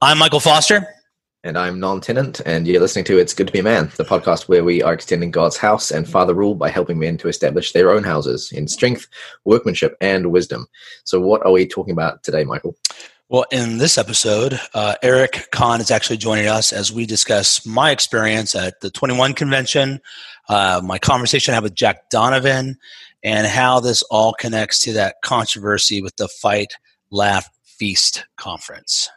I'm Michael Foster. And I'm Bnonn Tennant, and you're listening to It's Good to Be a Man, the podcast where we are extending God's house and Father rule by helping men to establish their own houses in strength, workmanship, and wisdom. So, what are we talking about today, Michael? Well, in this episode, uh, Eric Kahn is actually joining us as we discuss my experience at the 21 convention, uh, my conversation I had with Jack Donovan, and how this all connects to that controversy with the Fight, Laugh, Feast conference.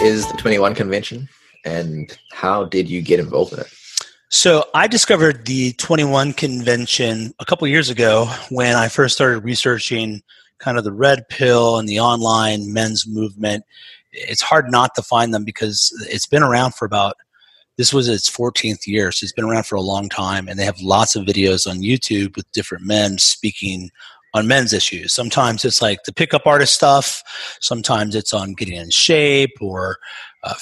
Is the 21 convention and how did you get involved in it? So I discovered the 21 convention a couple years ago when I first started researching kind of the red pill and the online men's movement. It's hard not to find them because it's been around for about this was its 14th year, so it's been around for a long time, and they have lots of videos on YouTube with different men speaking on men's issues. Sometimes it's like the pickup artist stuff. Sometimes it's on getting in shape or, uh,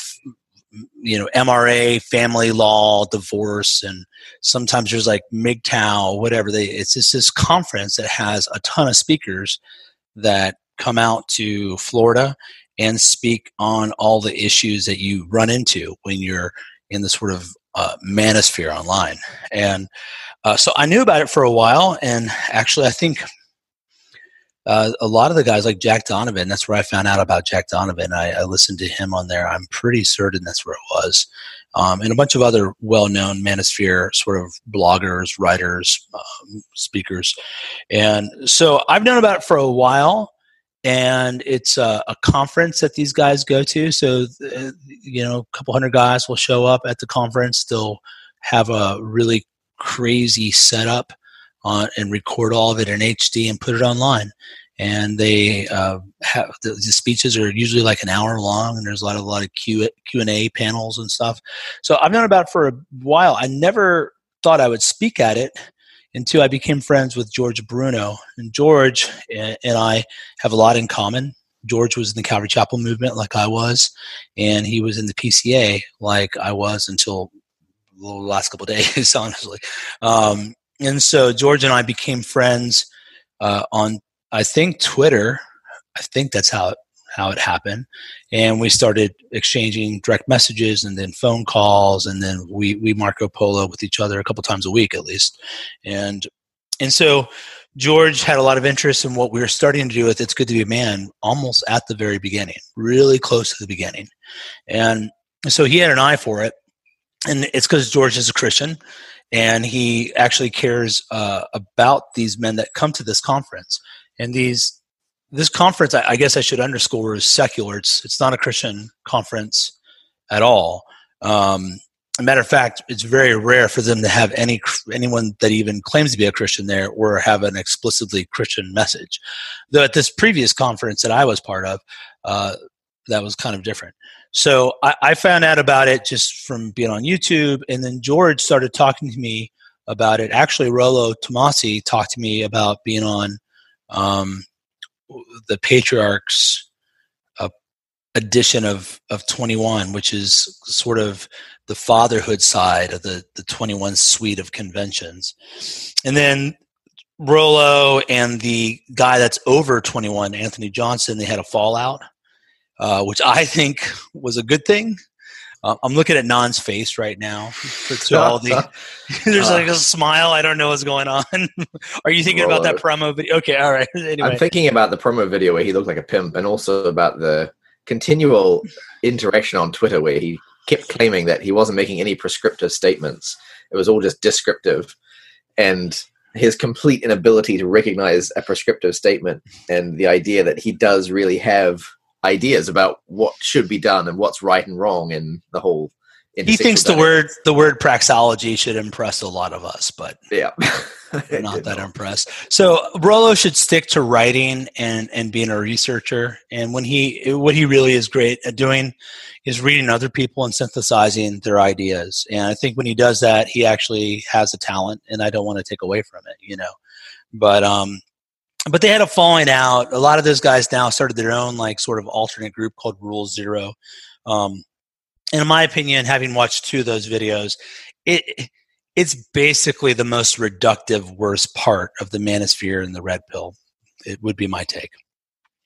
you know, MRA, family law, divorce, and sometimes there's like MGTOW, whatever. They it's just this conference that has a ton of speakers that come out to Florida and speak on all the issues that you run into when you're in the sort of uh, manosphere online. And uh, so I knew about it for a while, and actually, I think uh, a lot of the guys like Jack Donovan, that's where I found out about Jack Donovan. I, I listened to him on there. I'm pretty certain that's where it was. Um, and a bunch of other well known manosphere sort of bloggers, writers, um, speakers. And so I've known about it for a while. And it's a, a conference that these guys go to. So, uh, you know, a couple hundred guys will show up at the conference. They'll have a really crazy setup on and record all of it in HD and put it online. And they uh, have the, the, speeches are usually like an hour long, and there's a lot of a lot of Q Q and A panels and stuff. So I've known about for a while. I never thought I would speak at it until I became friends with George Bruno. And George and I have a lot in common. George was in the Calvary Chapel movement like I was, and he was in the PCA like I was until the last couple days, honestly. Um, and so George and I became friends uh, on I think Twitter. I think that's how it, how it happened, and we started exchanging direct messages and then phone calls, and then we we Marco Polo with each other a couple times a week at least, and and so George had a lot of interest in what we were starting to do with It's Good to Be a Man almost at the very beginning, really close to the beginning. And so he had an eye for it. And it's because George is a Christian and he actually cares uh, about these men that come to this conference. And these this conference, I, I, guess I should underscore, is secular. It's it's not a Christian conference at all. Um, matter of fact, it's very rare for them to have any anyone that even claims to be a Christian there or have an explicitly Christian message. Though at this previous conference that I was part of, uh, that was kind of different. So I, I, found out about it just from being on YouTube, and then George started talking to me about it. Actually, Rollo Tomassi talked to me about being on um, the Patriarchs uh, edition of of 21, which is sort of the fatherhood side of the the 21 suite of conventions, and then Rollo and the guy that's over 21, Anthony Johnson, they had a fallout uh, which I think was a good thing. Uh, I'm looking at Nan's face right now. all the, there's like a smile. I don't know what's going on. Are you thinking about that promo video? Okay, all right. Anyway. I'm thinking about the promo video where he looked like a pimp, and also about the continual interaction on Twitter where he kept claiming that he wasn't making any prescriptive statements. It was all just descriptive, and his complete inability to recognize a prescriptive statement and the idea that he does really have ideas about what should be done and what's right and wrong in the whole he thinks the word the word praxeology should impress a lot of us, but yeah, not that impressed. So Rollo should stick to writing and and being a researcher. And when he what he really is great at doing is reading other people and synthesizing their ideas. And I think when he does that, he actually has a talent, and I don't want to take away from it, you know. But um, but they had a falling out. A lot of those guys now started their own like sort of alternate group called Rule Zero, um, and in my opinion, having watched two of those videos, it it's basically the most reductive, worst part of the manosphere and the red pill. It would be my take.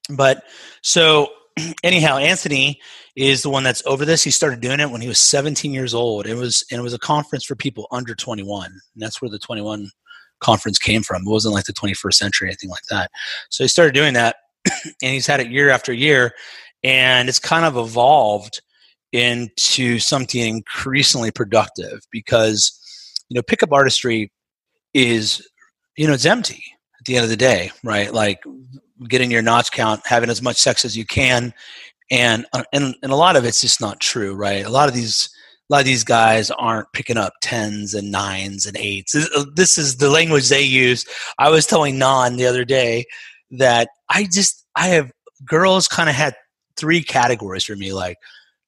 But so anyhow, Anthony is the one that's over this. He started doing it when he was 17 years old. It was and it was a conference for people under 21, and that's where the 21 conference came from. It wasn't like the 21st century anything like that. So he started doing that, and he's had it year after year, and it's kind of evolved into something increasingly productive because you know pickup artistry is you know it's empty at the end of the day, right? Like getting your notch count, having as much sex as you can, and uh, and and a lot of it's just not true, right? A lot of these lot of these guys aren't picking up tens and nines and eights. This, uh, is the language they use. I was telling Nan the other day that I just I have girls kind of had three categories for me, like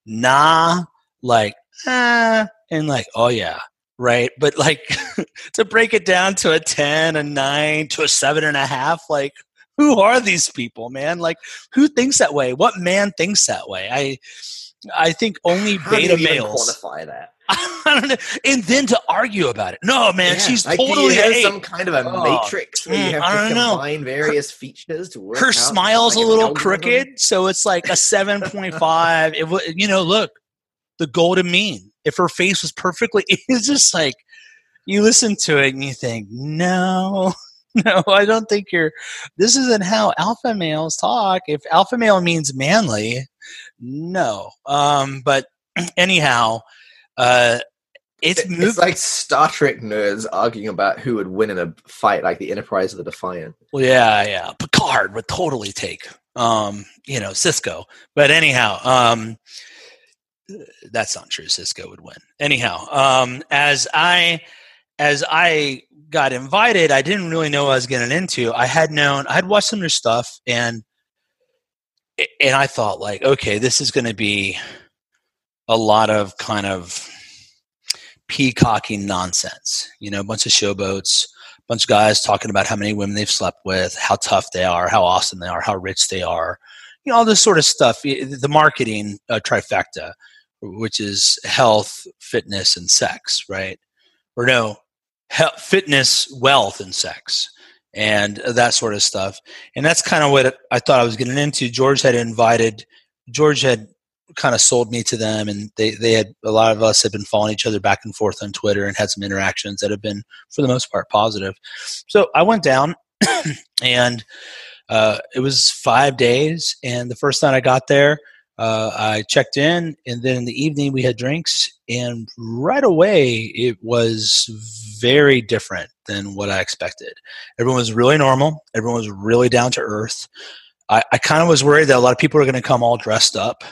nah, like ah, and like oh yeah, right? But like to break it down to a ten, a nine, to a seven and a half, like who are these people, man? Like who thinks that way? What man thinks that way? I I think only How beta do you even males. quantify that? I don't know. And then to argue about it. No, man, Yeah, she's like, totally eight. some kind of a Oh, matrix where mm, you have I to know. combine various features to work Her smile's like a little crooked, so it's like a seven point five. It wa- you know, look, the golden mean. If her face was perfectly, it's just like you listen to it and you think, no, no, I don't think you're. This isn't how alpha males talk. If alpha male means manly, no. Um, but anyhow, uh, it's It- moved. It's like Star Trek nerds arguing about who would win in a fight, like the Enterprise or the Defiant. Well, yeah, yeah. Picard would totally take, um, you know, Sisko. But anyhow, um, that's not true. Sisko would win. Anyhow, um, as I as I got invited, I didn't really know what I was getting into. I had known I had watched some of their stuff, and and I thought like, okay, this is going to be a lot of kind of peacocking nonsense. You know, a bunch of showboats, a bunch of guys talking about how many women they've slept with, how tough they are, how awesome they are, how rich they are. You know, all this sort of stuff. The marketing uh, trifecta, which is health, fitness, and sex, right? Or no, he- fitness, wealth, and sex, and that sort of stuff. And that's kind of what I thought I was getting into. George had invited. George had kind of sold me to them and they, they had a lot of us had been following each other back and forth on twitter and had some interactions that have been for the most part positive so i went down and uh, it was five days and the first night i got there uh, i checked in and then in the evening we had drinks and right away it was very different than what i expected everyone was really normal everyone was really down to earth I, I kind of was worried that a lot of people are going to come all dressed up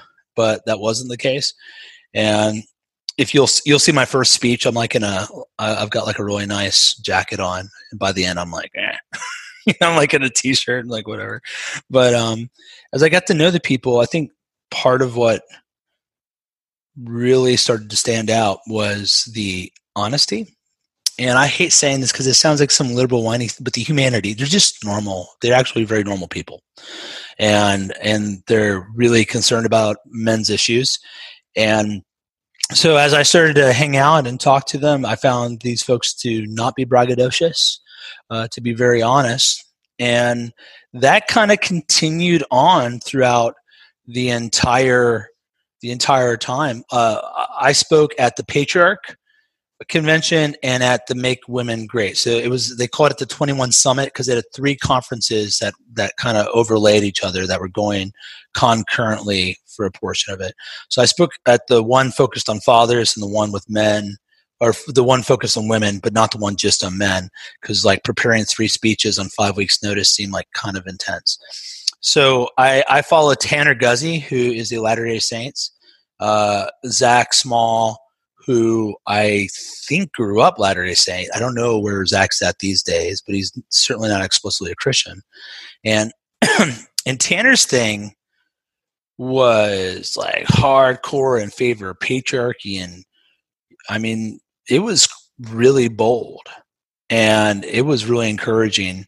but that wasn't the case. And if you'll you'll see my first speech, I'm like in a I've got like a really nice jacket on, and by the end, I'm like, eh. I'm like in a t-shirt, like whatever. But um, as I got to know the people, I think part of what really started to stand out was the honesty. And I hate saying this because it sounds like some liberal whiny, but the humanity, they're just normal. They're actually very normal people and and they're really concerned about men's issues and so as i started to hang out and talk to them i found these folks to not be braggadocious uh, to be very honest and that kind of continued on throughout the entire the entire time uh, i spoke at the patriarch convention and at the Make Women Great. So it was they called it the 21 Summit because they had three conferences that that kind of overlaid each other that were going concurrently for a portion of it. So I spoke at the one focused on fathers and the one with men or the one focused on women but not the one just on men because like preparing three speeches on 5 weeks notice seemed like kind of intense. So I, I follow Tanner Guzy, who is the Latter Day Saints, uh, Zach Small, who I think grew up Latter Day Saint. I don't know where Zach's at these days, but he's certainly not explicitly a Christian. And and Tanner's thing was like hardcore in favor of patriarchy, and I mean it was really bold, and it was really encouraging.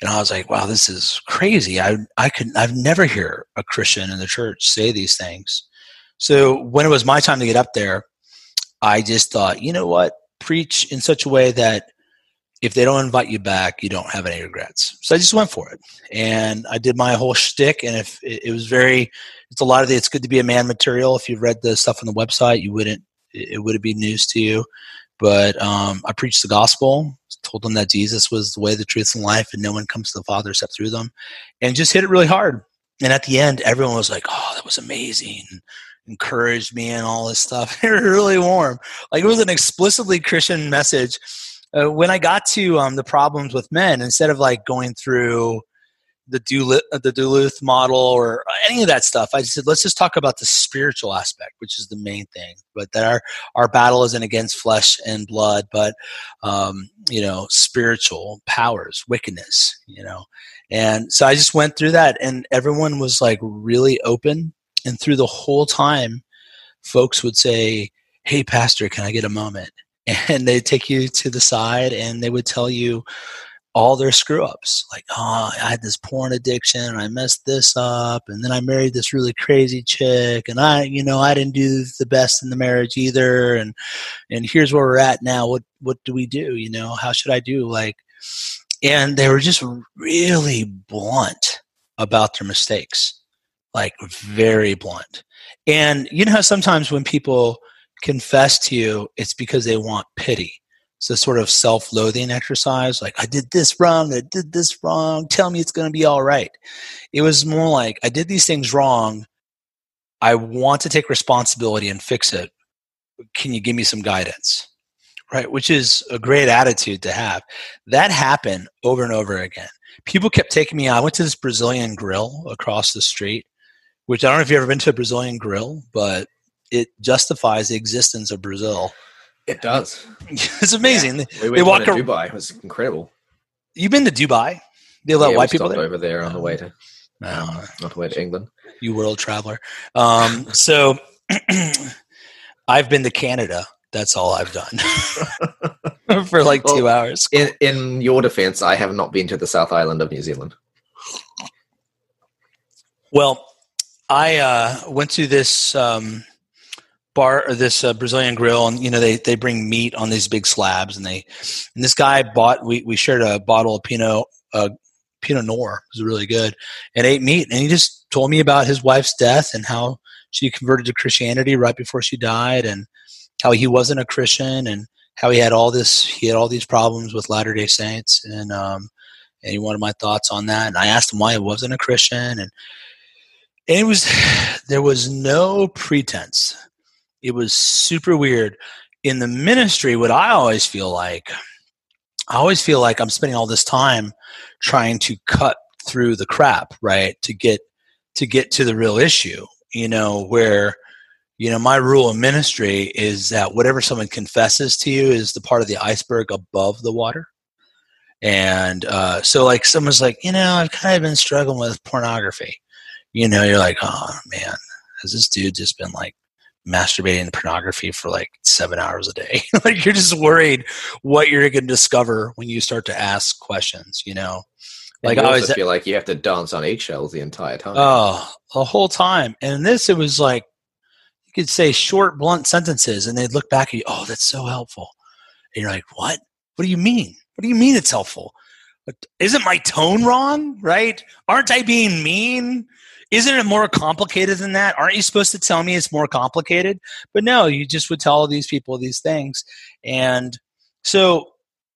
And I was like, wow, this is crazy. I I could I've never hear a Christian in the church say these things. So when it was my time to get up there, I just thought, you know what? Preach in such a way that if they don't invite you back, you don't have any regrets. So I just went for it, and I did my whole shtick. And if it, it was very, it's a lot of the, it's good to be a man material. If you've read the stuff on the website, you wouldn't, it would be news to you. But um, I preached the gospel, told them that Jesus was the way, the truth, and life, and no one comes to the Father except through them, and just hit it really hard. And at the end, everyone was like, "Oh, that was amazing." encouraged me and all this stuff. it was really warm. Like it was an explicitly Christian message. Uh, when I got to um, the problems with men, instead of like going through the Duluth, uh, the Duluth model or any of that stuff, I said let's just talk about the spiritual aspect, which is the main thing. But that our our battle isn't against flesh and blood, but um, you know, spiritual powers, wickedness. You know, and so I just went through that, and everyone was like really open and through the whole time, folks would say, Hey, Pastor, can I get a moment? And they'd take you to the side and they would tell you all their screw ups. Like, oh, I had this porn addiction I messed this up. And then I married this really crazy chick. And I, you know, I didn't do the best in the marriage either. And, and here's where we're at now. What, what do we do? You know, how should I do? Like, and they were just really blunt about their mistakes like very blunt. And you know how sometimes when people confess to you, it's because they want pity. It's a sort of self loathing exercise. Like, I did this wrong, I did this wrong, tell me it's going to be all right. It was more like, I did these things wrong. I want to take responsibility and fix it. Can you give me some guidance? Right, which is a great attitude to have. That happened over and over again. People kept taking me out. I went to this Brazilian grill across the street which I don't know if you've ever been to a Brazilian grill, but it justifies the existence of Brazil. It does. it's amazing. Yeah. We they walk to Dubai. It was incredible. You've been to Dubai? They let yeah, white people there? over there on the way to no. um, on the way to England. You world traveler. Um, so I've been to Canada. That's all I've done for like well, two hours. In, in your defense, I have not been to the South Island of New Zealand. Well, I uh, went to this um, bar or this uh, Brazilian grill, and you know they they bring meat on these big slabs, and they and this guy bought we we shared a bottle of Pinot uh, Pinot Noir, it was really good, and ate meat, and he just told me about his wife's death and how she converted to Christianity right before she died, and how he wasn't a Christian, and how he had all this he had all these problems with Latter Day Saints, and um, and he wanted my thoughts on that, and I asked him why he wasn't a Christian, and and it was there was no pretense it was super weird. In the ministry what i always feel like i always feel like i'm spending all this time trying to cut through the crap right to get to get to the real issue you know where you know my rule of ministry is that whatever someone confesses to you is the part of the iceberg above the water. And uh, so like someone's like you know i've kind of been struggling with pornography. You know, you're like, oh man, has this dude just been like masturbating pornography for like seven hours a day? like you're just worried what you're going to discover when you start to ask questions. You know, like I always feel like you have to dance on eggshells the entire time. Oh, the whole time. And in this, it was like you could say short, blunt sentences, and they'd look back at you. Oh, that's so helpful. And you're like, what? What do you mean? What do you mean it's helpful? But Isn't my tone wrong? Right? Aren't I being mean? Isn't it more complicated than that? Aren't you supposed to tell me it's more complicated? But no, you just would tell these people these things. And so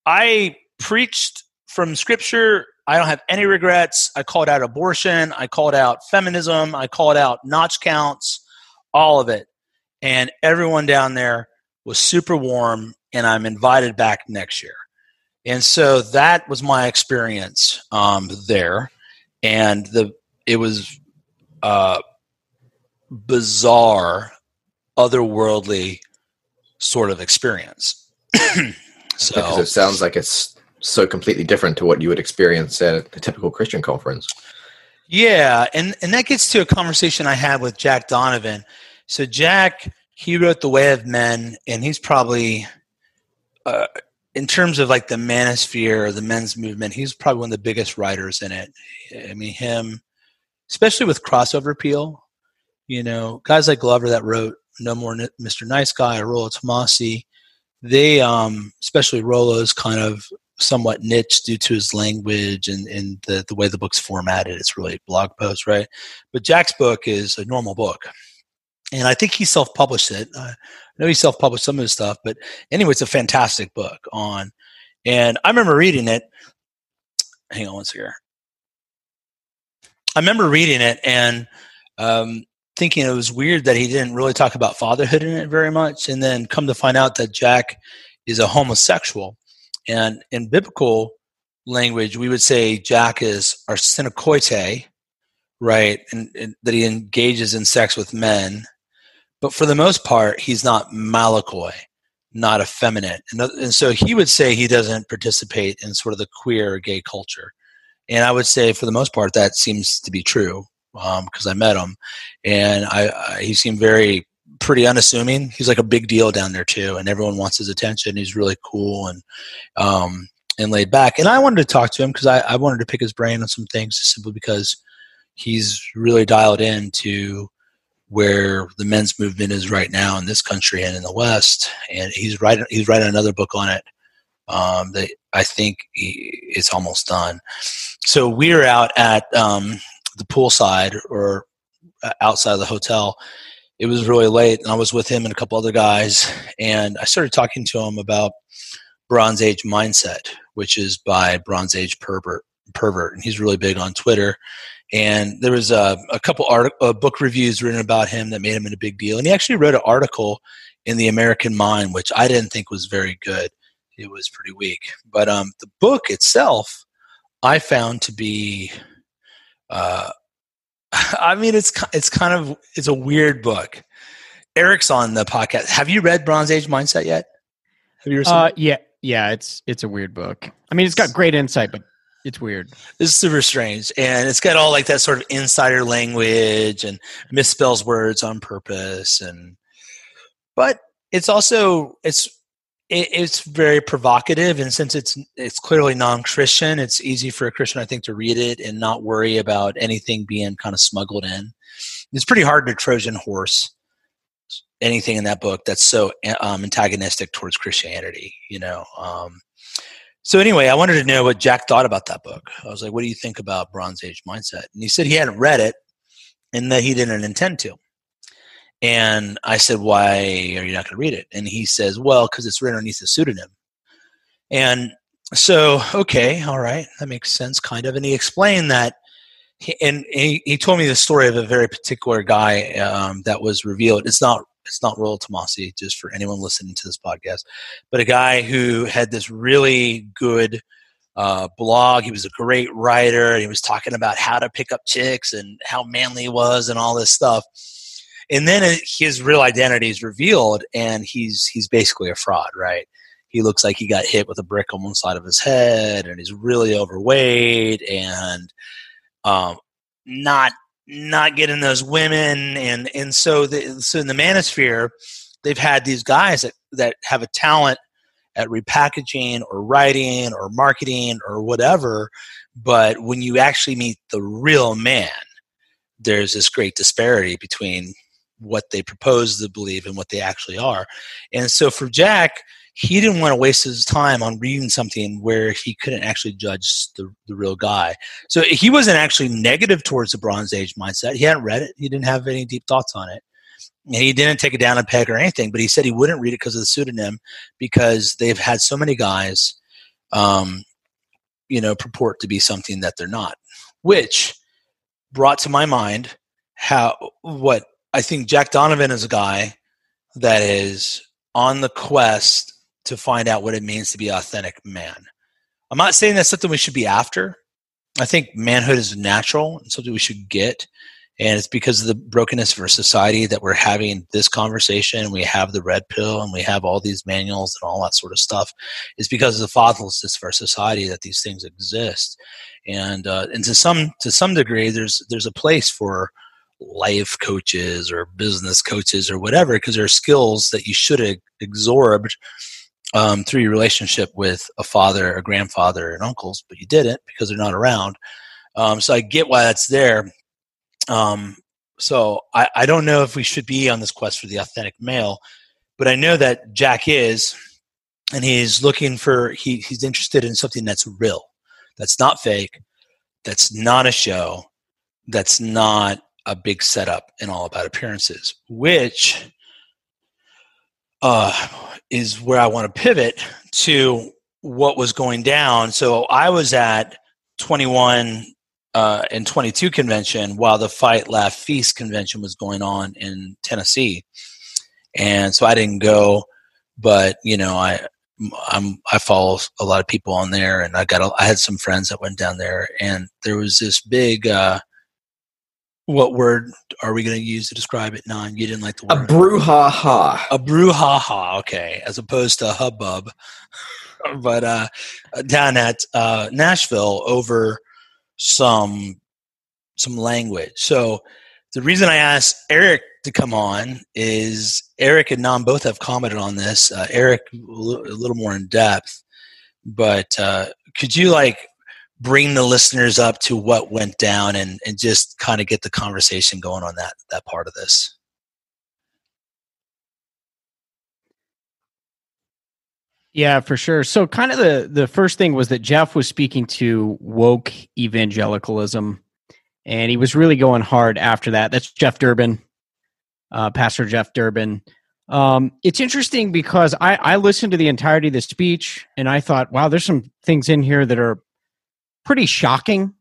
I preached from scripture. I don't have any regrets. I called out abortion. I called out feminism. I called out notch counts, all of it. And everyone down there was super warm, and I'm invited back next year. And so that was my experience um, there. And the it was uh, bizarre, otherworldly sort of experience. so because it sounds like it's so completely different to what you would experience at a typical Christian conference. Yeah, and and that gets to a conversation I had with Jack Donovan. So Jack, he wrote The Way of Men, and he's probably, uh, in terms of like the manosphere or the men's movement, he's probably one of the biggest writers in it. I mean, him, especially with crossover appeal. You know, guys like Glover that wrote No More Mr. Nice Guy or Rollo Tomassi, they, um, especially Rollo's kind of somewhat niche due to his language and, and the, the way the book's formatted. It's really blog post, right? But Jack's book is a normal book. And I think he self published it. I know he self published some of his stuff, but anyway, it's a fantastic book on. And I remember reading it. Hang on one second. I remember reading it and um, thinking it was weird that he didn't really talk about fatherhood in it very much. And then come to find out that Jack is a homosexual. And in biblical language, we would say Jack is arsenokoitai, right? And, and, that he engages in sex with men. But for the most part, he's not malakoi, not effeminate. And, and so he would say he doesn't participate in sort of the queer gay culture. And I would say for the most part, that seems to be true because um, I met him. And I, I, he seemed very pretty unassuming. He's like a big deal down there too, and everyone wants his attention. He's really cool and um, and laid back. And I wanted to talk to him because I, I wanted to pick his brain on some things simply because he's really dialed in to where the men's movement is right now in this country and in the West. And he's writing he's writing another book on it. Um, that I think it's almost done. So we're out at um, the poolside or uh, outside of the hotel, it was really late and I was with him and a couple other guys and I started talking to him about Bronze Age Mindset, which is by Bronze Age Pervert. Pervert, and he's really big on Twitter. And there was a, a couple art, uh, book reviews written about him that made him a big deal. And he actually wrote an article in the American Mind, which I didn't think was very good. It was pretty weak. But um, the book itself, I found to be uh, I mean, it's it's kind of it's a weird book. Eric's on the podcast. Have you read Bronze Age Mindset yet? Have you? Uh, yeah, yeah. It's it's a weird book. I mean, it's got great insight, but it's weird. It's super strange, and it's got all like that sort of insider language and misspells words on purpose, and but it's also it's it, it's very provocative, and since it's it's clearly non-Christian, it's easy for a Christian, I think, to read it and not worry about anything being kind of smuggled in. It's pretty hard to Trojan horse anything in that book that's so um, antagonistic towards Christianity, you know. Um, so anyway, I wanted to know what Jack thought about that book. I was like, "What do you think about Bronze Age mindset?" And he said he hadn't read it, and that he didn't intend to. And I said, Why are you not going to read it? And he says, Well, because it's written underneath a pseudonym. And so, okay, all right, that makes sense, kind of. And he explained that, he, and he, he told me the story of a very particular guy um, that was revealed. It's not it's not Rollo Tomassi, just for anyone listening to this podcast, but a guy who had this really good uh, blog. He was a great writer. And he was talking about how to pick up chicks and how manly he was and all this stuff and then his real identity is revealed and he's he's basically a fraud right? He looks like he got hit with a brick on one side of his head and he's really overweight and um, not not getting those women and and so the, so in the manosphere they've had these guys that, that have a talent at repackaging or writing or marketing or whatever but when you actually meet the real man there's this great disparity between what they propose to believe and what they actually are. And so for Jack, he didn't want to waste his time on reading something where he couldn't actually judge the, the real guy. So he wasn't actually negative towards the Bronze Age mindset. He hadn't read it, he didn't have any deep thoughts on it. And he didn't take it down a peg or anything, but he said he wouldn't read it because of the pseudonym because they've had so many guys, um, you know, purport to be something that they're not, which brought to my mind how what I think Jack Donovan is a guy that is on the quest to find out what it means to be authentic man. I'm not saying that's something we should be after. I think manhood is natural and something we should get. And it's because of the brokenness of our society that we're having this conversation. We have the red pill and we have all these manuals and all that sort of stuff. It's because of the fatherlessness of our society that these things exist. And uh, and to some to some degree, there's there's a place for life coaches or business coaches or whatever because there are skills that you should have absorbed um, through your relationship with a father, a grandfather, and uncles, but you didn't because they're not around. Um, so I get why that's there. Um, so I, I don't know if we should be on this quest for the authentic male, but I know that Jack is, and he's looking for he, he's interested in something that's real, that's not fake, that's not a show, that's not a big setup and all about appearances, which uh, is where I want to pivot to what was going down. So I was at 21 uh, and 22 convention while the Fight Laugh Feast convention was going on in Tennessee, and so I didn't go. But you know, I I'm I follow a lot of people on there, and I got a, I had some friends that went down there, and there was this big. Uh, what word are we going to use to describe it? Bnonn, you didn't like the word. A brouhaha. A brouhaha. Okay, as opposed to hubbub. but uh, down at uh, Nashville over some some language. So the reason I asked Eric to come on is Eric and Nam both have commented on this. Uh, Eric a little more in depth, but uh, could you like bring the listeners up to what went down and, and just kind of get the conversation going on that that part of this? Yeah, for sure. So kind of the the first thing was that Jeff was speaking to woke evangelicalism and he was really going hard after that. That's Jeff Durbin, uh, Pastor Jeff Durbin. Um, it's interesting because I, I listened to the entirety of the speech and I thought, wow, there's some things in here that are pretty shocking,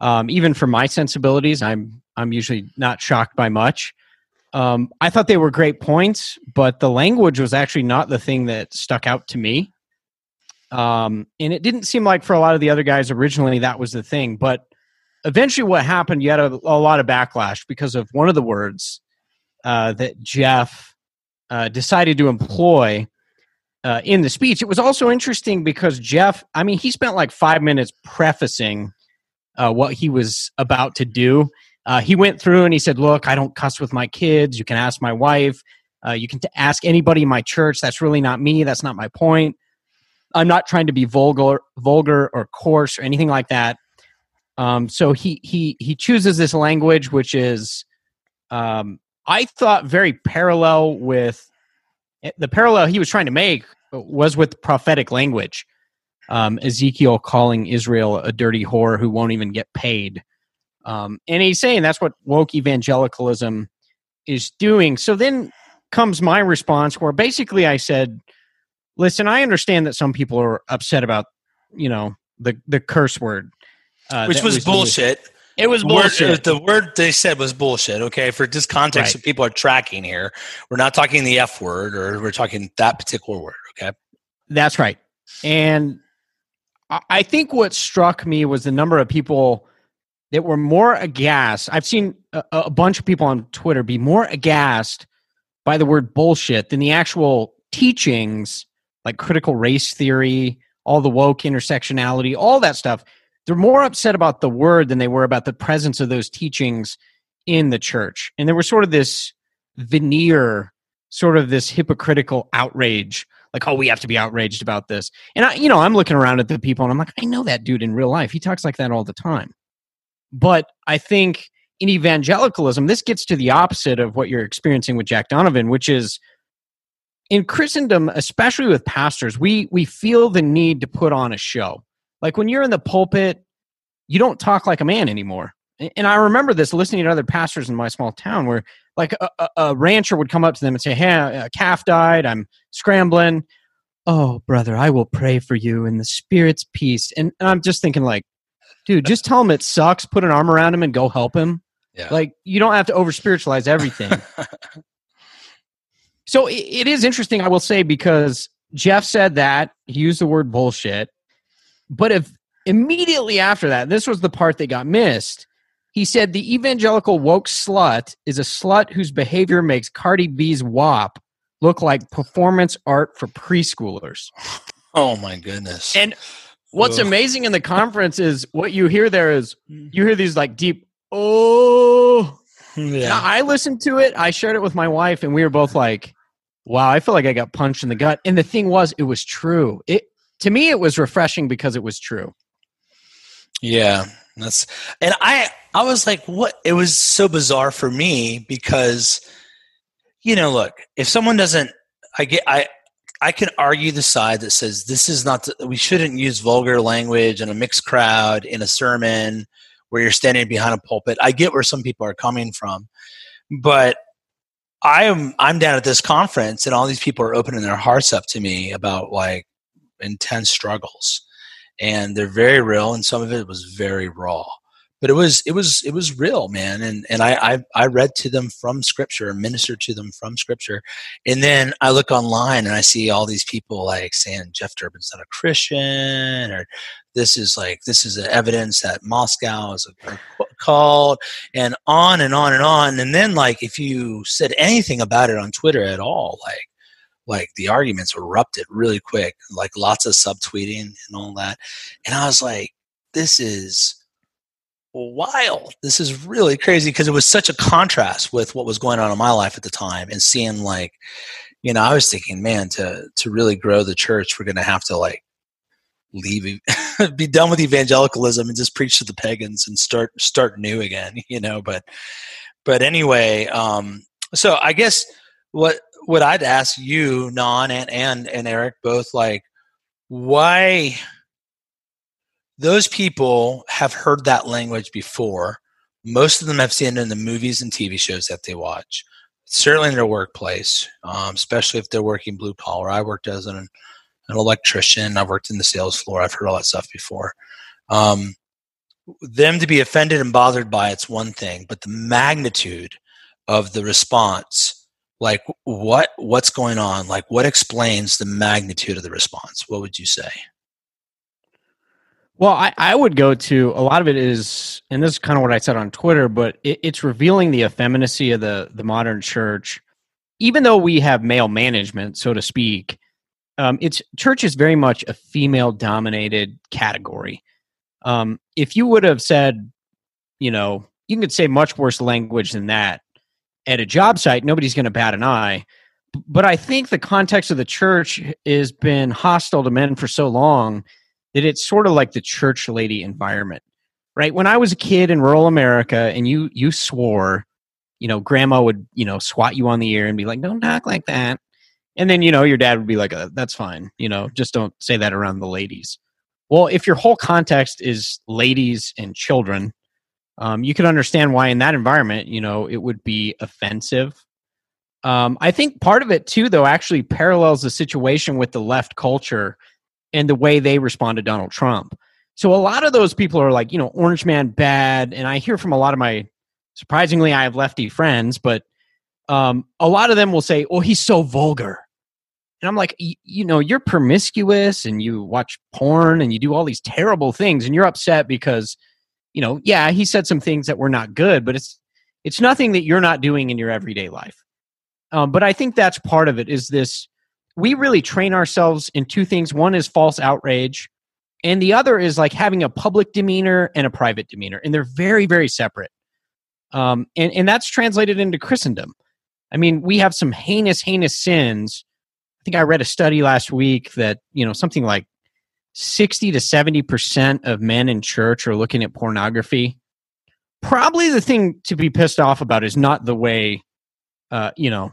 um, even for my sensibilities. I'm I'm usually not shocked by much. Um, I thought they were great points, but the language was actually not the thing that stuck out to me. Um, and it didn't seem like for a lot of the other guys originally that was the thing. But eventually, what happened, you had a, a lot of backlash because of one of the words uh, that Jeff uh, decided to employ uh, in the speech. It was also interesting because Jeff, I mean, he spent like five minutes prefacing uh, what he was about to do uh, he went through and he said, "Look, I don't cuss with my kids. You can ask my wife. Uh, you can t- ask anybody in my church. That's really not me. That's not my point. I'm not trying to be vulgar, vulgar or coarse or anything like that." Um, so he he he chooses this language, which is, um, I thought, very parallel with the parallel he was trying to make was with prophetic language. Um, Ezekiel calling Israel a dirty whore who won't even get paid. Um, and he's saying that's what woke evangelicalism is doing. So then comes my response, where basically I said, "Listen, I understand that some people are upset about, you know, the the curse word, uh, which was, was, bullshit." Used. It was bullshit. The word they said was bullshit. Okay, for just context, right. so people are tracking here. We're not talking the F word, or we're talking that particular word. Okay, that's right. And I think what struck me was the number of people that were more aghast. I've seen a, a, bunch of people on Twitter be more aghast by the word bullshit than the actual teachings, like critical race theory, all the woke intersectionality, all that stuff. They're more upset about the word than they were about the presence of those teachings in the church. And there was sort of this veneer, sort of this hypocritical outrage like oh we have to be outraged about this and i you know i'm looking around at the people and i'm like i know that dude in real life he talks like that all the time but I think in evangelicalism, this gets to the opposite of what you're experiencing with Jack Donovan, which is in Christendom, especially with pastors, we we feel the need to put on a show. Like when you're in the pulpit, you don't talk like a man anymore. And I remember this listening to other pastors in my small town where like a, a, a rancher would come up to them and say, Hey, a calf died. I'm scrambling. Oh, brother, I will pray for you in the spirit's peace. And, and I'm just thinking like, dude, just tell him it sucks. Put an arm around him and go help him. Yeah. Like you don't have to over spiritualize everything. so it, it is interesting, I will say, because Jeff said that he used the word bullshit, but if immediately after that, this was the part that got missed. He said the evangelical woke slut is a slut whose behavior makes Cardi B's WAP look like performance art for preschoolers. Oh my goodness. And What's Ugh. amazing in the conference is what you hear there is mm. you hear these like deep oh yeah. Now, I listened to it. I shared it with my wife, and we were both like, "Wow, I feel like I got punched in the gut." And the thing was, it was true. It to me, it was refreshing because it was true. Yeah, That's and I I was like, what? It was so bizarre for me because, you know, look, if someone doesn't, I get I. I can argue the side that says this is not. The, we shouldn't use vulgar language in a mixed crowd in a sermon where you're standing behind a pulpit. I get where some people are coming from, but I am I'm down at this conference and all these people are opening their hearts up to me about like intense struggles and they're very real and some of it was very raw but it was it was it was real man and and I, I i read to them from scripture and ministered to them from scripture and then i look online and i see all these people like saying jeff durbin's not a christian or this is like this is evidence that moscow is a cult and on and on and on and then like if you said anything about it on twitter at all like like the arguments erupted really quick, like lots of subtweeting and all that. And I was like, this is wild. This is really crazy because it was such a contrast with what was going on in my life at the time and seeing like, you know, I was thinking, man, to to really grow the church, we're going to have to like leave be done with evangelicalism and just preach to the pagans and start start new again, you know, but but anyway, um so I guess what what I'd ask you, Bnonn and and and Eric, both like why those people have heard that language before. Most of them have seen it in the movies and TV shows that they watch. Certainly in their workplace, um, especially if they're working blue collar. I worked as an, an electrician. I've worked in the sales floor. I've heard all that stuff before. Um, them to be offended and bothered by it's one thing, but the magnitude of the response like what what's going on? Like what explains the magnitude of the response? What would you say? Well I, I would go to a lot of it is and this is kind of what i said on twitter but it, it's revealing the effeminacy of the the modern church. Even though we have male management so to speak um, it's church is very much a female dominated category. Um, if you would have said you know you could say much worse language than that at a job site, nobody's going to bat an eye. But I think the context of the church has been hostile to men for so long that it's sort of like the church lady environment, right? When I was a kid in rural America and you you swore, you know, grandma would you know swat you on the ear and be like, "Don't talk like that," and then you know your dad would be like, uh, "That's fine," you know, just don't say that around the ladies. Well, if your whole context is ladies and children, um, you can understand why in that environment, you know, it would be offensive. Um, I think part of it too, though, actually parallels the situation with the left culture and the way they respond to Donald Trump. So a lot of those people are like, you know, Orange Man bad, and I hear from a lot of my surprisingly, I have lefty friends, but um, a lot of them will say, "Oh, he's so vulgar," and I'm like, you know, you're promiscuous and you watch porn and you do all these terrible things, and you're upset because you know, yeah, he said some things that were not good, but it's it's nothing that you're not doing in your everyday life. Um, but I think that's part of it. Is this we really train ourselves in two things. One is false outrage, and the other is like having a public demeanor and a private demeanor, and they're very very separate. Um, and and that's translated into Christendom. I mean, we have some heinous heinous sins. I think I read a study last week that you know something like 60 to 70% of men in church are looking at pornography. Probably the thing to be pissed off about is not the way, uh, you know,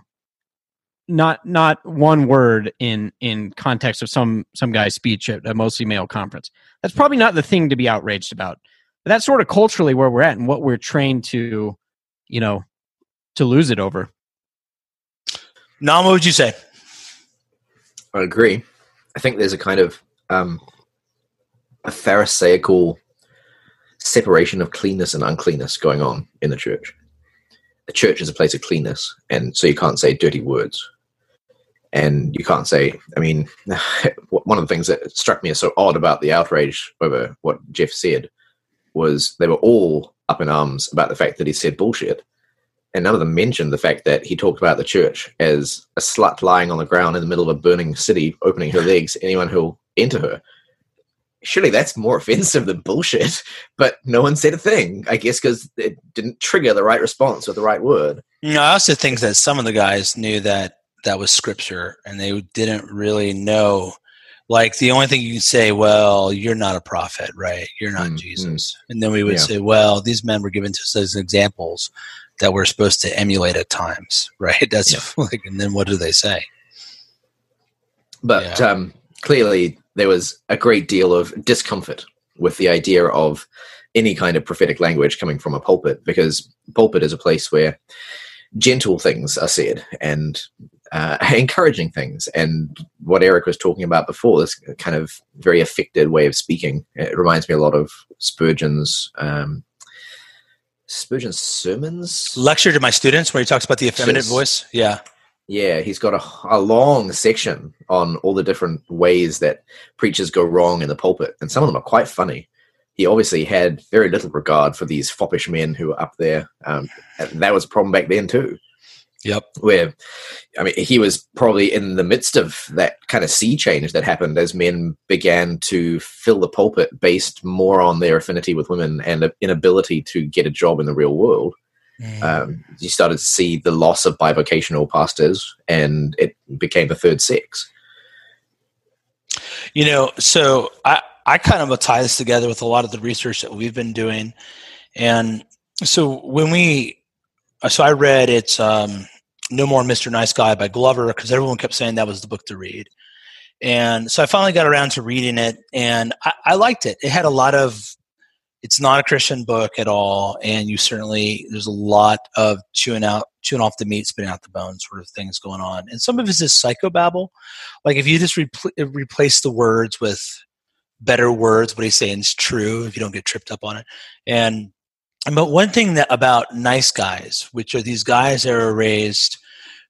not not one word in in context of some some guy's speech at a mostly male conference. That's probably not the thing to be outraged about. But that's sort of culturally where we're at and what we're trained to, you know, to lose it over. Nam, what would you say? I agree. I think there's a kind of um, a pharisaical separation of cleanness and uncleanness going on in the church. The church is a place of cleanness, and so you can't say dirty words. And you can't say, I mean, one of the things that struck me as so odd about the outrage over what Jeff said was they were all up in arms about the fact that he said bullshit. And none of them mentioned the fact that he talked about the church as a slut lying on the ground in the middle of a burning city, opening her legs, anyone who'll enter her surely that's more offensive than bullshit. But no one said a thing, I guess, because it didn't trigger the right response or the right word. No, I also think that some of the guys knew that that was scripture and they didn't really know. Like the only thing you can say, well, you're not a prophet, right? You're not Mm, Jesus. And then we would Yeah. say, well, these men were given to us as examples that we're supposed to emulate at times, right? That's like, and then what do they say? But Yeah. um, clearly, there was a great deal of discomfort with the idea of any kind of prophetic language coming from a pulpit, because pulpit is a place where gentle things are said and uh, encouraging things. And what Eric was talking about before, this kind of very affected way of speaking, it reminds me a lot of Spurgeon's. Um, Spurgeon's sermons, Lecture to my students where he talks about the effeminate voice. Yeah. Yeah, he's got a, a long section on all the different ways that preachers go wrong in the pulpit, and some of them are quite funny. He obviously had very little regard for these foppish men who were up there. Um, that was a problem back then too, Yep. where I mean he was probably in the midst of that kind of sea change that happened as men began to fill the pulpit based more on their affinity with women and an inability to get a job in the real world Mm. um, you started to see the loss of bivocational pastors and it became the third sex. You know, so I, I kind of tie this together with a lot of the research that we've been doing. And so when we, so I read it's um, No More Mr. Nice Guy by Glover because everyone kept saying that was the book to read. And so I finally got around to reading it and I, I liked it. It had a lot of, it's not a Christian book at all. And you certainly, there's a lot of chewing out, chewing off the meat, spitting out the bones sort of things going on. And some of it is psychobabble. Like if you just repl- replace the words with better words, what he's saying is true. If you don't get tripped up on it, and but one thing that about nice guys, which are these guys that are raised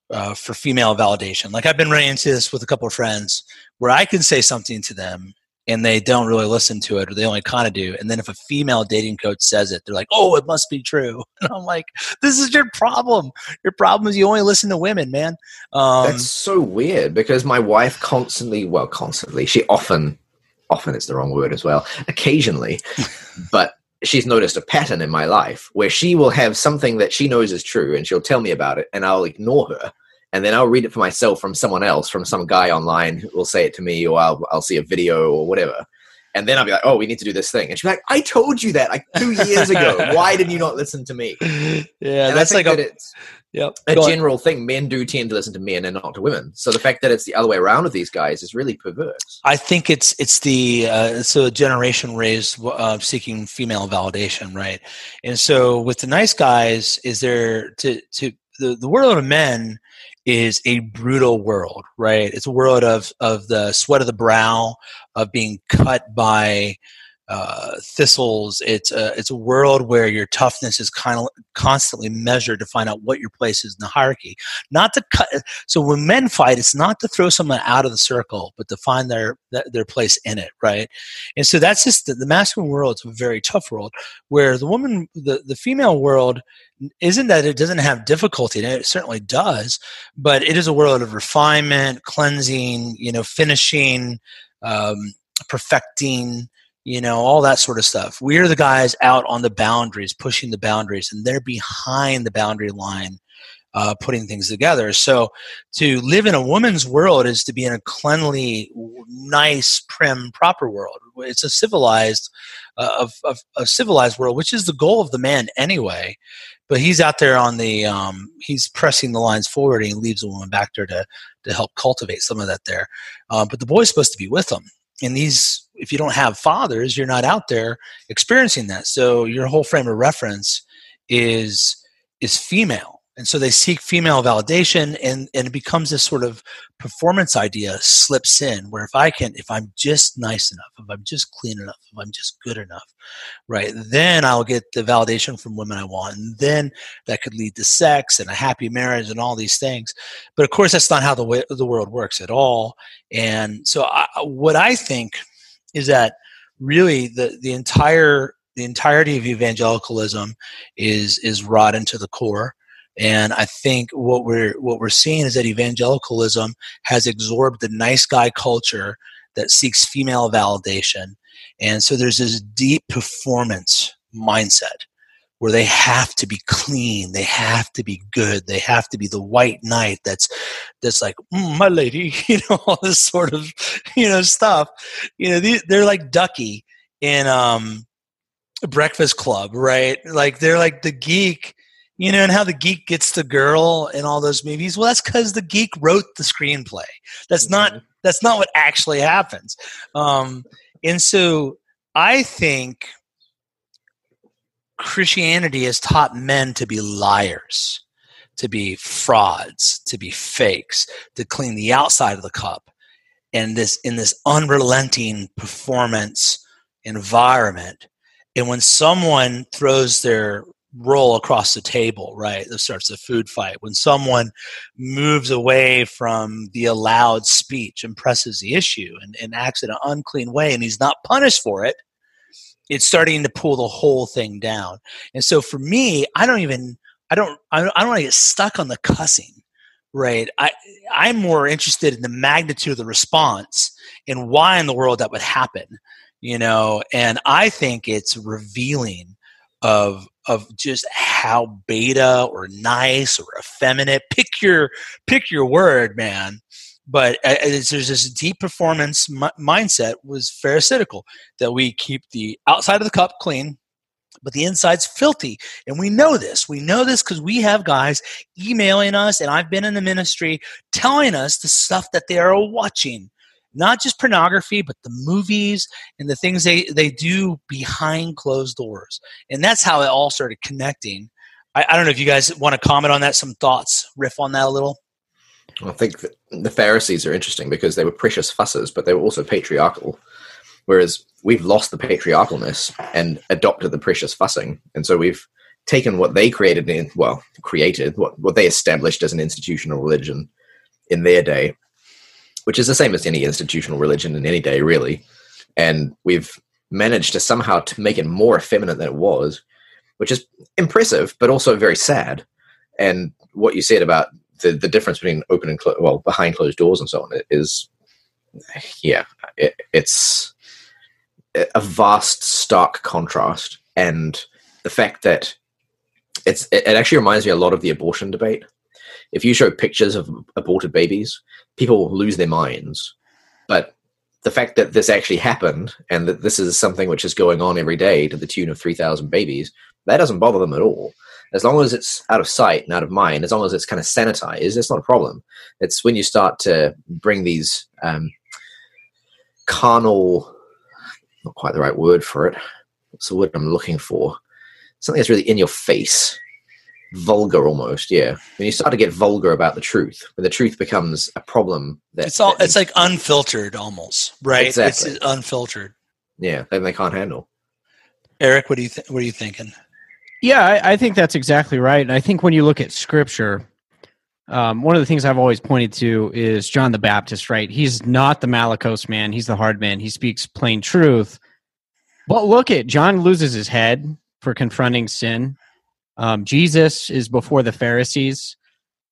uh, for female validation. Like I've been running into this with a couple of friends where I can say something to them and they don't really listen to it or they only kind of do. And then if a female dating coach says it, they're like, oh, it must be true. And I'm like, this is your problem. Your problem is you only listen to women, man. Um, That's so weird because my wife constantly, well, constantly, she often, often it's the wrong word as well, occasionally, but she's noticed a pattern in my life where she will have something that she knows is true and she'll tell me about it and I'll ignore her. And then I'll read it for myself from someone else, from some guy online who will say it to me, or I'll, I'll see a video or whatever. And then I'll be like, oh, we need to do this thing. And she'll like, I told you that like two years ago. Why did you not listen to me? yeah, and that's like that a, it's yep. a Go on. general thing. Men do tend to listen to men and not to women. So the fact that it's the other way around with these guys is really perverse. I think it's it's the uh, a generation raised uh, seeking female validation, right? And so with the nice guys, is there to to the the world of men is a brutal world, right? It's a world of of the sweat of the brow, of being cut by uh, thistles. It's a it's a world where your toughness is kind of constantly measured to find out what your place is in the hierarchy. Not to cut. So when men fight, it's not to throw someone out of the circle, but to find their their place in it, right? And so that's just the, the masculine world. It's a very tough world where the woman, the the female world, isn't that it doesn't have difficulty. It certainly does, but it is a world of refinement, cleansing, you know, finishing, um, perfecting you know all that sort of stuff. We're the guys out on the boundaries pushing the boundaries and they're behind the boundary line uh, putting things together. So to live in a woman's world is to be in a cleanly nice prim proper world. It's a civilized uh, of, of a civilized world which is the goal of the man anyway but he's out there on the um, he's pressing the lines forward and he leaves the woman back there to to help cultivate some of that there. Uh, but the boy's supposed to be with them. And these if you don't have fathers you're not out there experiencing that. So your whole frame of reference is is female. And so they seek female validation and and it becomes this sort of performance idea slips in where if i can if i'm just nice enough if i'm just clean enough if i'm just good enough right then i'll get the validation from women i want. And then that could lead to sex and a happy marriage and all these things. But of course that's not how the way the world works at all. And so I, what i think is that really the the entire the entirety of evangelicalism is is rotten to the core. And i think what we're what we're seeing is that evangelicalism has absorbed the nice guy culture that seeks female validation. And so there's this deep performance mindset where they have to be clean they have to be good they have to be the white knight that's that's like mm, my lady you know all this sort of you know stuff. You know they're like ducky in um breakfast club right? Like they're like the geek you know and how the geek gets the girl in all those movies? Well that's because the geek wrote the screenplay. That's mm-hmm. not that's not what actually happens. Um and so i think Christianity has taught men to be liars, to be frauds, to be fakes, to clean the outside of the cup. And this in this unrelenting performance environment. And when someone throws their roll across the table, right? That starts a food fight. When someone moves away from the allowed speech and presses the issue and, and acts in an unclean way and he's not punished for it, it's starting to pull the whole thing down. And so for me, I don't even I don't I don't, I don't want to get stuck on the cussing, right? I I'm more interested in the magnitude of the response and why in the world that would happen, you know. And I think it's revealing of of just how beta or nice or effeminate pick your pick your word man but there's this deep performance m- mindset was pharisaical that we keep the outside of the cup clean but the inside's filthy. And we know this. We know this because we have guys emailing us and i've been in the ministry telling us the stuff that they are watching. Not just pornography but the movies and the things they, they do behind closed doors. And that's how it all started connecting. I, I don't know if you guys want to comment on that some thoughts riff on that a little I think the Pharisees are interesting because they were precious fussers, but they were also patriarchal. Whereas we've lost the patriarchalness and adopted the precious fussing, and so we've taken what they created in well created what what they established as an institutional religion in their day, which is the same as any institutional religion in any day really, and we've managed to somehow to make it more effeminate than it was, which is impressive but also very sad. And what you said about the, the difference between open and clo- well behind closed doors and so on is yeah it, it's a vast stark contrast and the fact that it's it actually reminds me a lot of the abortion debate. If you show pictures of aborted babies people lose their minds. But the fact that this actually happened and that this is something which is going on every day to the tune of 3000 babies that doesn't bother them at all as long as it's out of sight and out of mind, as long as it's kind of sanitized, it's not a problem. It's when you start to bring these um, carnal, not quite the right word for it. What's the word I'm looking for? Something that's really in your face, vulgar almost. Yeah, when you start to get vulgar about the truth, when the truth becomes a problem, that it's all that it's like unfiltered almost, right? Exactly. It's unfiltered. Yeah, then they can't handle. Eric, what do you th- what are you thinking? Yeah, I, I, think that's exactly right. And I think when you look at scripture, um, one of the things I've always pointed to is John the Baptist, right? He's not the malakos man, he's the hard man. He speaks plain truth. But look at John loses his head for confronting sin. Um, Jesus is before the Pharisees.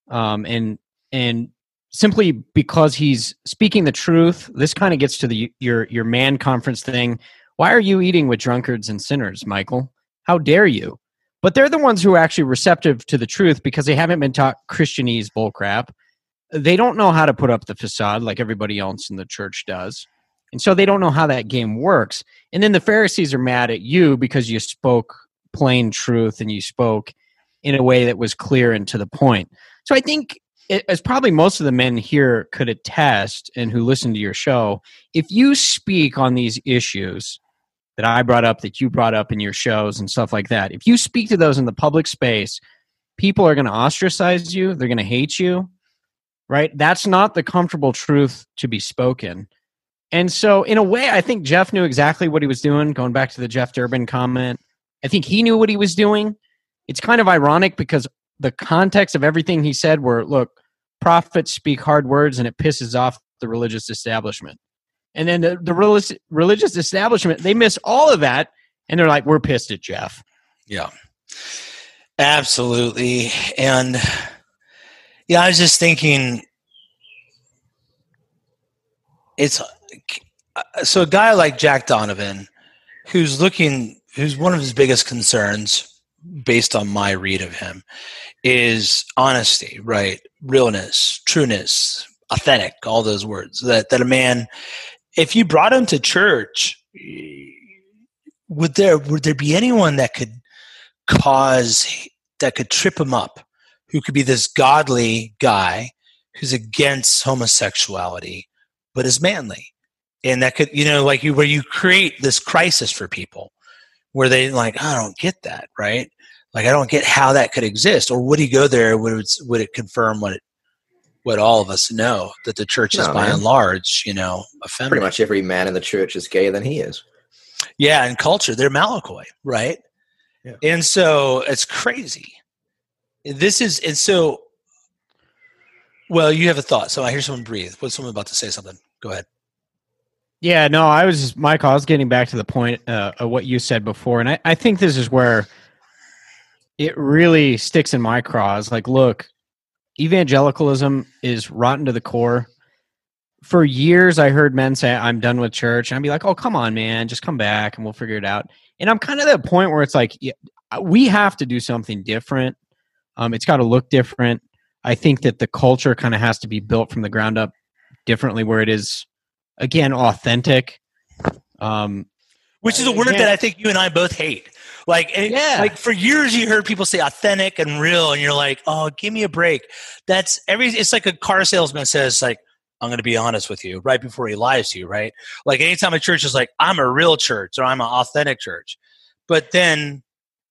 Um, and and simply because he's speaking the truth, this kind of gets to the your your man conference thing. Why are you eating with drunkards and sinners, Michael? How dare you? But they're the ones who are actually receptive to the truth because they haven't been taught Christianese bullcrap. They don't know how to put up the facade like everybody else in the church does. And so they don't know how that game works. And then the Pharisees are mad at you because you spoke plain truth and you spoke in a way that was clear and to the point. So I think, as probably most of the men here could attest and who listen to your show, if you speak on these issues that I brought up, that you brought up in your shows and stuff like that. If you speak to those in the public space, people are going to ostracize you, they're going to hate you, right? That's not the comfortable truth to be spoken. And so, in a way, I think Jeff knew exactly what he was doing. Going back to the Jeff Durbin comment, I think he knew what he was doing. It's kind of ironic because the context of everything he said were look, prophets speak hard words and it pisses off the religious establishment. And then the, the religious, religious establishment, they miss all of that. And they're like, we're pissed at Jeff. Yeah. Absolutely. And yeah, I was just thinking it's so a guy like Jack Donovan, who's looking, who's one of his biggest concerns, based on my read of him, is honesty, right? Realness, trueness, authentic, all those words. That that a man, if you brought him to church, would there would there be anyone that could cause that could trip him up, who could be this godly guy who's against homosexuality, but is manly, and that could you know like you where you create this crisis for people where they like I don't get that right? Like I don't get how that could exist or would he go there? Would it, would it confirm what it what all of us know that the church is no, by man. and large you know effeminate. pretty much every man in the church is gayer than he is yeah and culture they're malakoi right yeah. and so it's crazy this is and so well you have a thought so i hear someone breathe was someone about to say something go ahead yeah, no, I was just, Michael. I was getting back to the point uh, of what you said before, and I, I think this is where it really sticks in my craws. Like, look, evangelicalism is rotten to the core. For years, I heard men say, "I'm done with church," and I'd be like, "Oh, come on, man, just come back, and we'll figure it out." And I'm kind of at a point where it's like, we have to do something different. Um, it's got to look different. I think that the culture kind of has to be built from the ground up differently, where it is again authentic um which is a word yeah. that I think you and I both hate. Like, yeah. like for years you heard people say authentic and real, and you're like, oh, give me a break. That's every. It's like a car salesman says, like, I'm going to be honest with you, right before he lies to you, right? Like anytime a church is like, I'm a real church or I'm an authentic church, but then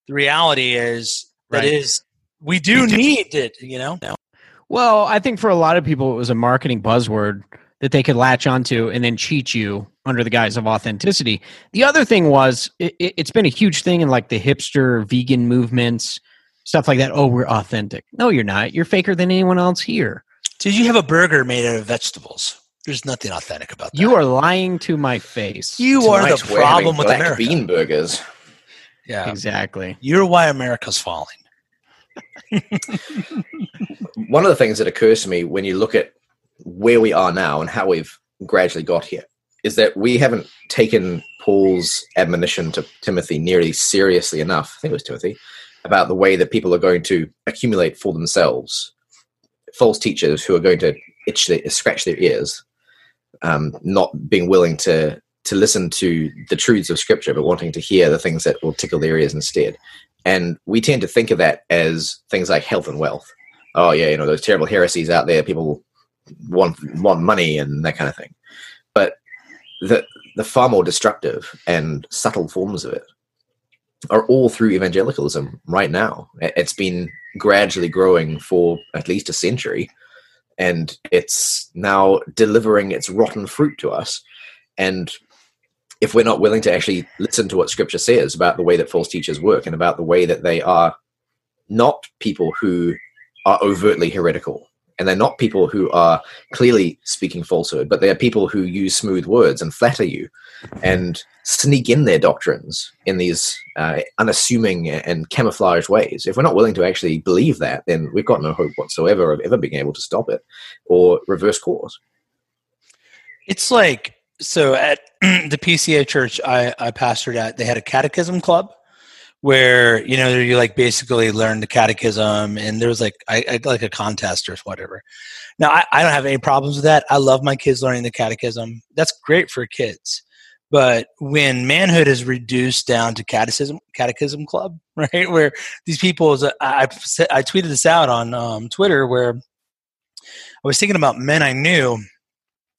the reality is that right. is we do need it, you know. Well, I think for a lot of people, it was a marketing buzzword that they could latch onto and then cheat you under the guise of authenticity. The other thing was it, has been a huge thing in like the hipster vegan movements, stuff like that. Oh, we're authentic. No, you're not. You're faker than anyone else here. Did you have a burger made out of vegetables? There's nothing authentic about that. You are lying to my face. You Tonight are the problem with America. Bean burgers. Yeah, exactly. You're why America's falling. One of the things that occurs to me when you look at where we are now and how we've gradually got here is that we haven't taken Paul's admonition to Timothy nearly seriously enough. I think it was Timothy about the way that people are going to accumulate for themselves false teachers who are going to itch their, scratch their ears, um, not being willing to to listen to the truths of Scripture, but wanting to hear the things that will tickle their ears instead. And we tend to think of that as things like health and wealth. Oh yeah, you know those terrible heresies out there. People want want money and that kind of thing. But the the far more destructive and subtle forms of it are all through evangelicalism right now. It's been gradually growing for at least a century, and it's now delivering its rotten fruit to us. And if we're not willing to actually listen to what Scripture says about the way that false teachers work and about the way that they are not people who are overtly heretical and they're not people who are clearly speaking falsehood, but they are people who use smooth words and flatter you and sneak in their doctrines in these uh, unassuming and camouflaged ways. If we're not willing to actually believe that, then we've got no hope whatsoever of ever being able to stop it or reverse course. It's like so at the PCA church I, I pastored at, they had a catechism club where you know you like basically learn the catechism and there was like I, I like a contest or whatever. Now I, I don't have any problems with that. I love my kids learning the catechism. That's great for kids. But when manhood is reduced down to catechism catechism club, right, where these people, I, I tweeted this out on um, Twitter, where I was thinking about men I knew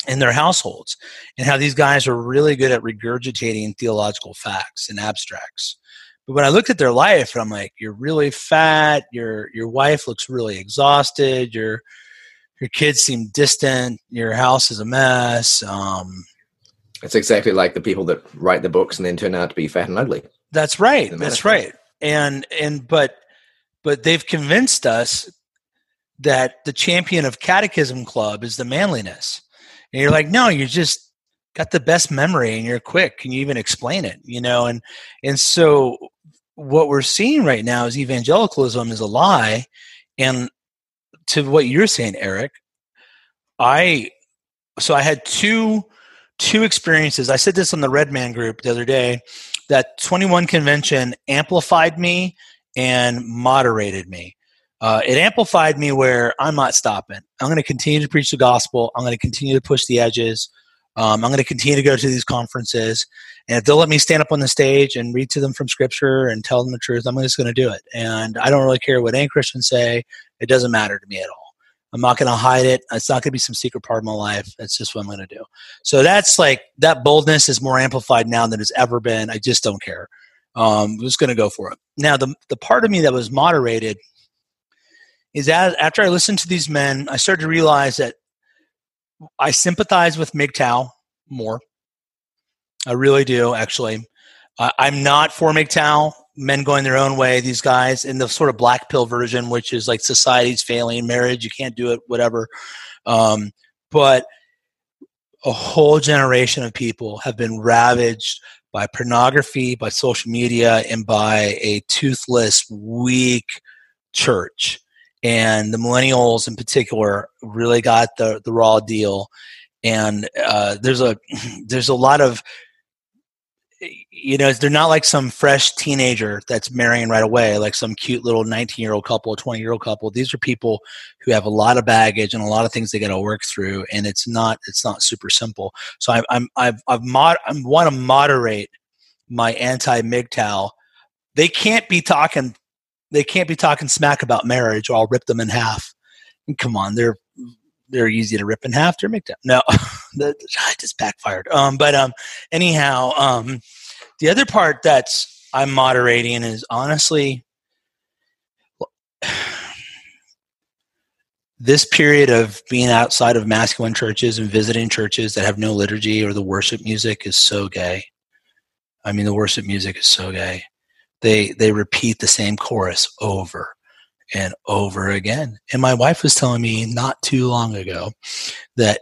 in their households and how these guys are really good at regurgitating theological facts and abstracts but when I looked at their life, I'm like, you're really fat. Your your wife looks really exhausted. Your your kids seem distant. Your house is a mess. Um, it's exactly like the people that write the books and then turn out to be fat and ugly. That's right. That's right. And and but but they've convinced us that the champion of Catechism Club is the manliness. And you're like, no, you just got the best memory and you're quick. Can you even explain it? You know, and and so what we're seeing right now is evangelicalism is a lie. And to what you're saying, Eric, I so I had two two experiences. I said this on the Red Man group the other day that 21 convention amplified me and moderated me. Uh, it amplified me where I'm not stopping. I'm going to continue to preach the gospel. I'm going to continue to push the edges. Um, I'm going to continue to go to these conferences. And if they'll let me stand up on the stage and read to them from scripture and tell them the truth, I'm just going to do it. And I don't really care what any Christians say. It doesn't matter to me at all. I'm not going to hide it. It's not going to be some secret part of my life. That's just what I'm going to do. So that's like that boldness is more amplified now than it's ever been. I just don't care. Um, I'm just going to go for it. Now, the the part of me that was moderated is that after I listened to these men, I started to realize that I sympathize with MGTOW more. I really do, actually. Uh, I'm not for MGTOW, men going their own way, these guys, in the sort of black pill version, which is like society's failing, marriage, you can't do it, whatever. Um, but a whole generation of people have been ravaged by pornography, by social media, and by a toothless, weak church and the millennials in particular really got the the raw deal. And uh, there's a there's a lot of you know they're not like some fresh teenager that's marrying right away like some cute little 19 year old couple 20 year old couple. These are people who have a lot of baggage and a lot of things they got to work through and it's not it's not super simple. So I, i'm i've i've mod i want to moderate my anti MGTOW they can't be talking they can't be talking smack about marriage or I'll rip them in half. And come on, they're they're easy to rip in half. They're MGTOW. No, that just backfired. Um, but um, anyhow, um, the other part that's I'm moderating is honestly this period of being outside of masculine churches and visiting churches that have no liturgy or the worship music is so gay. I mean, the worship music is so gay they they repeat the same chorus over and over again. And my wife was telling me not too long ago that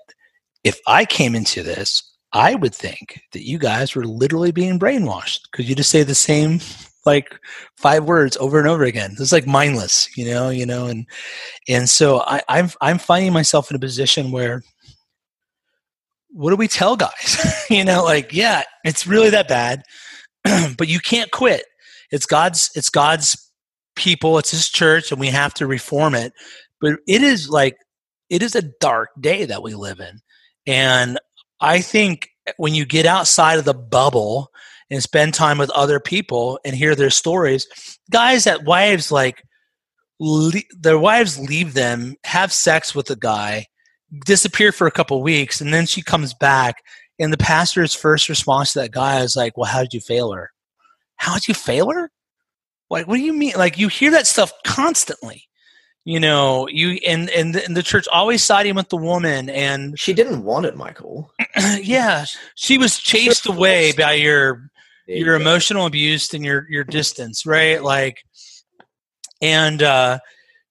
if I came into this, I would think that you guys were literally being brainwashed because you just say the same like five words over and over again. It's like mindless, you know, you know, and and so I, I'm I'm finding myself in a position where what do we tell guys? you know, like, yeah, it's really that bad, but you can't quit it's God's it's God's people, it's his church and we have to reform it. But it is like it is a dark day that we live in. And I think when you get outside of the bubble and spend time with other people and hear their stories, guys that wives like le- their wives leave them, have sex with a guy, disappear for a couple weeks, and then she comes back. And the pastor's first response to that guy is like, "Well, how did you fail her?" How'd you fail her? Like, what do you mean? Like, you hear that stuff constantly. You know, you and and the, and the church always siding with the woman, and she didn't want it, Michael. yeah, she was chased away by your your emotional abuse and your your distance, right? Like, and uh,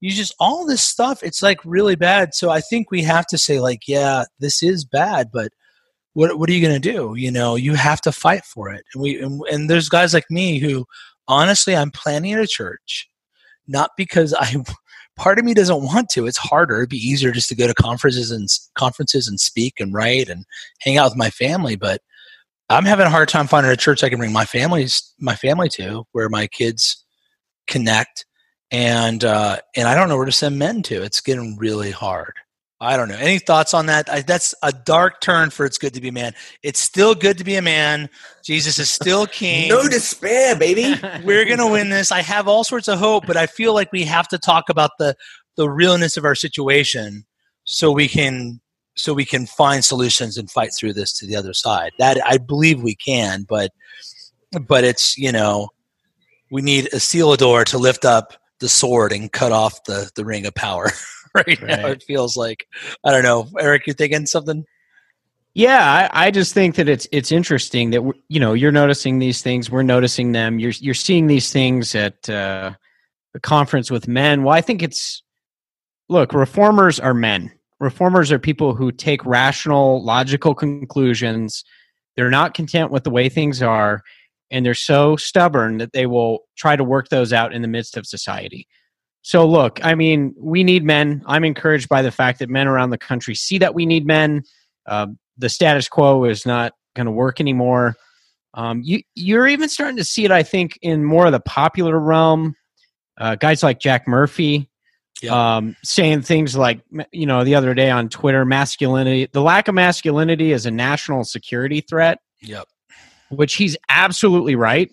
you just all this stuff. It's like really bad. So I think we have to say, like, yeah, this is bad, but what what are you going to do? You know, you have to fight for it. And we and, and there's guys like me who honestly I'm planning a church not because I part of me doesn't want to. It's harder. It'd be easier just to go to conferences and conferences and speak and write and hang out with my family, but I'm having a hard time finding a church I can bring my family's my family to where my kids connect and uh, and I don't know where to send men to. It's getting really hard. I don't know. Any thoughts on that? I, that's a dark turn for it's good to be a man. It's still good to be a man. Jesus is still king. no despair, baby. We're going to win this. I have all sorts of hope, but I feel like we have to talk about the the realness of our situation so we can so we can find solutions and fight through this to the other side. That I believe we can, but but it's, you know, we need a Isildur to lift up the sword and cut off the the ring of power. right, right, now. It feels like I don't know, Eric. You're thinking something? Yeah, I, I, just think that it's it's interesting that you know you're noticing these things, we're noticing them. You're you're seeing these things at uh, the conference with men. Well, I think it's look, reformers are men. Reformers are people who take rational, logical conclusions. They're not content with the way things are, and they're so stubborn that they will try to work those out in the midst of society. So, look, I mean, we need men. I'm encouraged by the fact that men around the country see that we need men. Uh, the status quo is not going to work anymore. Um, you, you're even starting to see it, I think, in more of the popular realm. uh, guys like Jack Murphy, Yeah. um, saying things like, you know, the other day on Twitter, masculinity, the lack of masculinity is a national security threat, Yep. which he's absolutely right.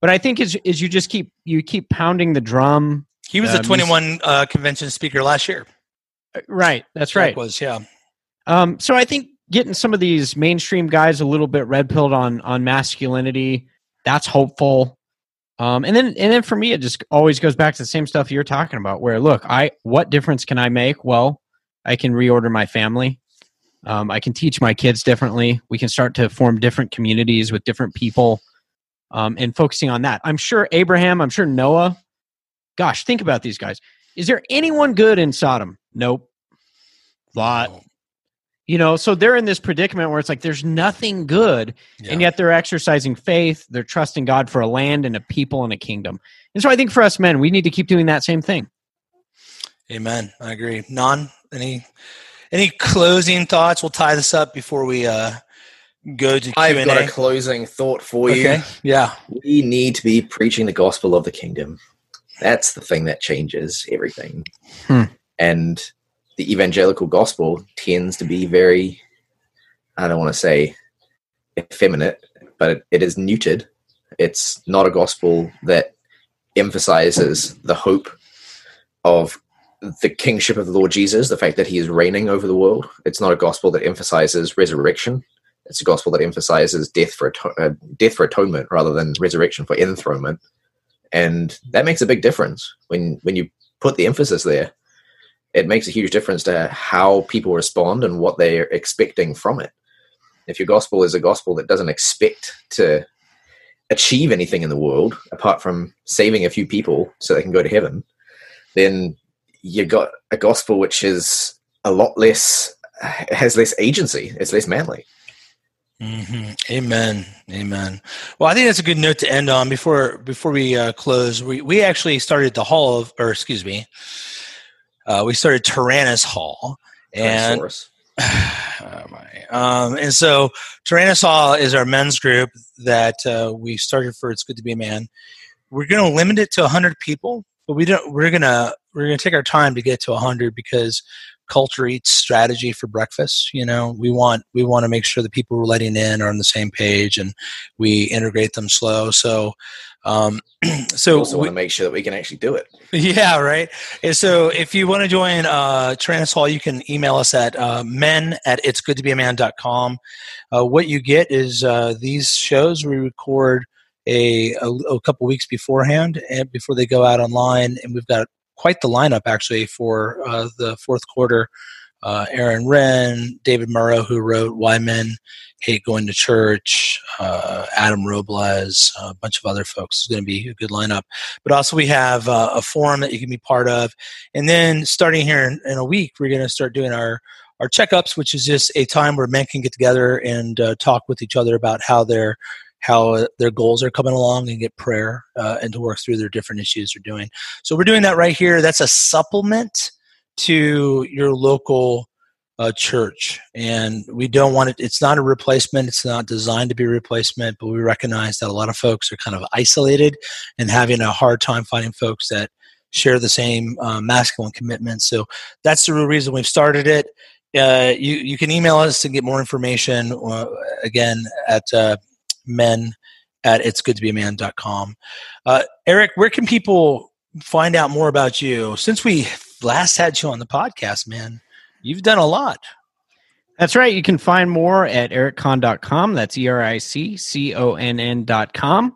But I think as, as you just keep you keep pounding the drum, He was Um, a 21 uh, convention speaker last year. uh, right? That's right. Was yeah. Um, so I think getting some of these mainstream guys a little bit red pilled on on masculinity, that's hopeful. Um, and then and then for me, it just always goes back to the same stuff you're talking about. Where look, I what difference can I make? Well, I can reorder my family. Um, I can teach my kids differently. We can start to form different communities with different people, um, and focusing on that. I'm sure Abraham. I'm sure Noah. Gosh, think about these guys. Is there anyone good in Sodom? Nope. Lot Oh, you know so they're in this predicament where it's like there's nothing good yeah. and yet they're exercising faith they're trusting god for a land and a people and a kingdom and so i think for us men we need to keep doing that same thing Amen. I agree. Bnonn, any any closing thoughts? We'll tie this up before we uh, go to I've and got a A. closing thought for Okay. you. Yeah. We need to be preaching the gospel of the kingdom. That's the thing that changes everything. Hmm. And the evangelical gospel tends to be very, I don't want to say effeminate, but it, it is neutered. It's not a gospel that emphasizes the hope of the kingship of the Lord Jesus, the fact that he is reigning over the world. It's not a gospel that emphasizes resurrection. It's a gospel that emphasizes death for ato- uh, death for atonement rather than resurrection for enthronement, and that makes a big difference when when you put the emphasis there. It makes a huge difference to how people respond and what they're expecting from it. If your gospel is a gospel that doesn't expect to achieve anything in the world apart from saving a few people so they can go to heaven, then you got a gospel which is a lot less has less agency. It's less manly. Hmm Amen. Amen. Well, I think that's a good note to end on. Before before we uh, close, we we actually started the Hall of, or excuse me, uh, we started Tyrannus Hall, and oh my. Um, and so Tyrannus Hall is our men's group that uh, we started for. It's good to be a man. We're going to limit it to 100 people, but we don't. We're gonna we're gonna take our time to get to 100 because culture eats strategy for breakfast. You know, we want we want to make sure the people we're letting in are on the same page and we integrate them slow. So. Um, We so also we- want to make sure that we can actually do it. yeah, right. And so if you want to join uh, Tyrannus Hall, you can email us at uh, men at itsgoodtobeaman.com. Uh, what you get is uh, these shows we record a, a, a couple weeks beforehand and before they go out online. And we've got quite the lineup actually for uh, the fourth quarter. Uh, Aaron Renn, David Murrow, who wrote Why Men Hate Going to Church, uh, Adam Robles, a bunch of other folks. It's going to be a good lineup but also we have a forum that you can be part of and then starting here in, in a week we're going to start doing our our checkups which is just a time where men can get together and uh, talk with each other about how their how uh, their goals are coming along and get prayer uh, and to work through their different issues they're doing so we're doing that right here that's a supplement to your local uh, church and we don't want it it's not a replacement it's not designed to be a replacement but we recognize that a lot of folks are kind of isolated and having a hard time finding folks that share the same uh, masculine commitment. So that's the real reason we've started it. Uh, you you can email us to get more information. Uh, again at uh, men at it's good to be a man.com. Uh, Eric, where can people find out more about you? Since we last had you on the podcast, man, you've done a lot. That's right. You can find more at ericconn.com. That's E R I C C O N N.com.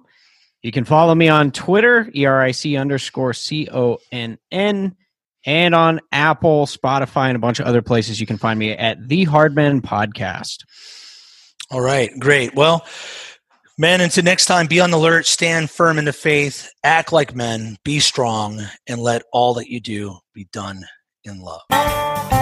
You can follow me on Twitter, E R I C underscore C O N N, and on Apple, Spotify, and a bunch of other places. You can find me at The Hardman Podcast. All right, great. Well, men, until next time, be on the alert, stand firm in the faith, act like men, be strong, and let all that you do be done in love.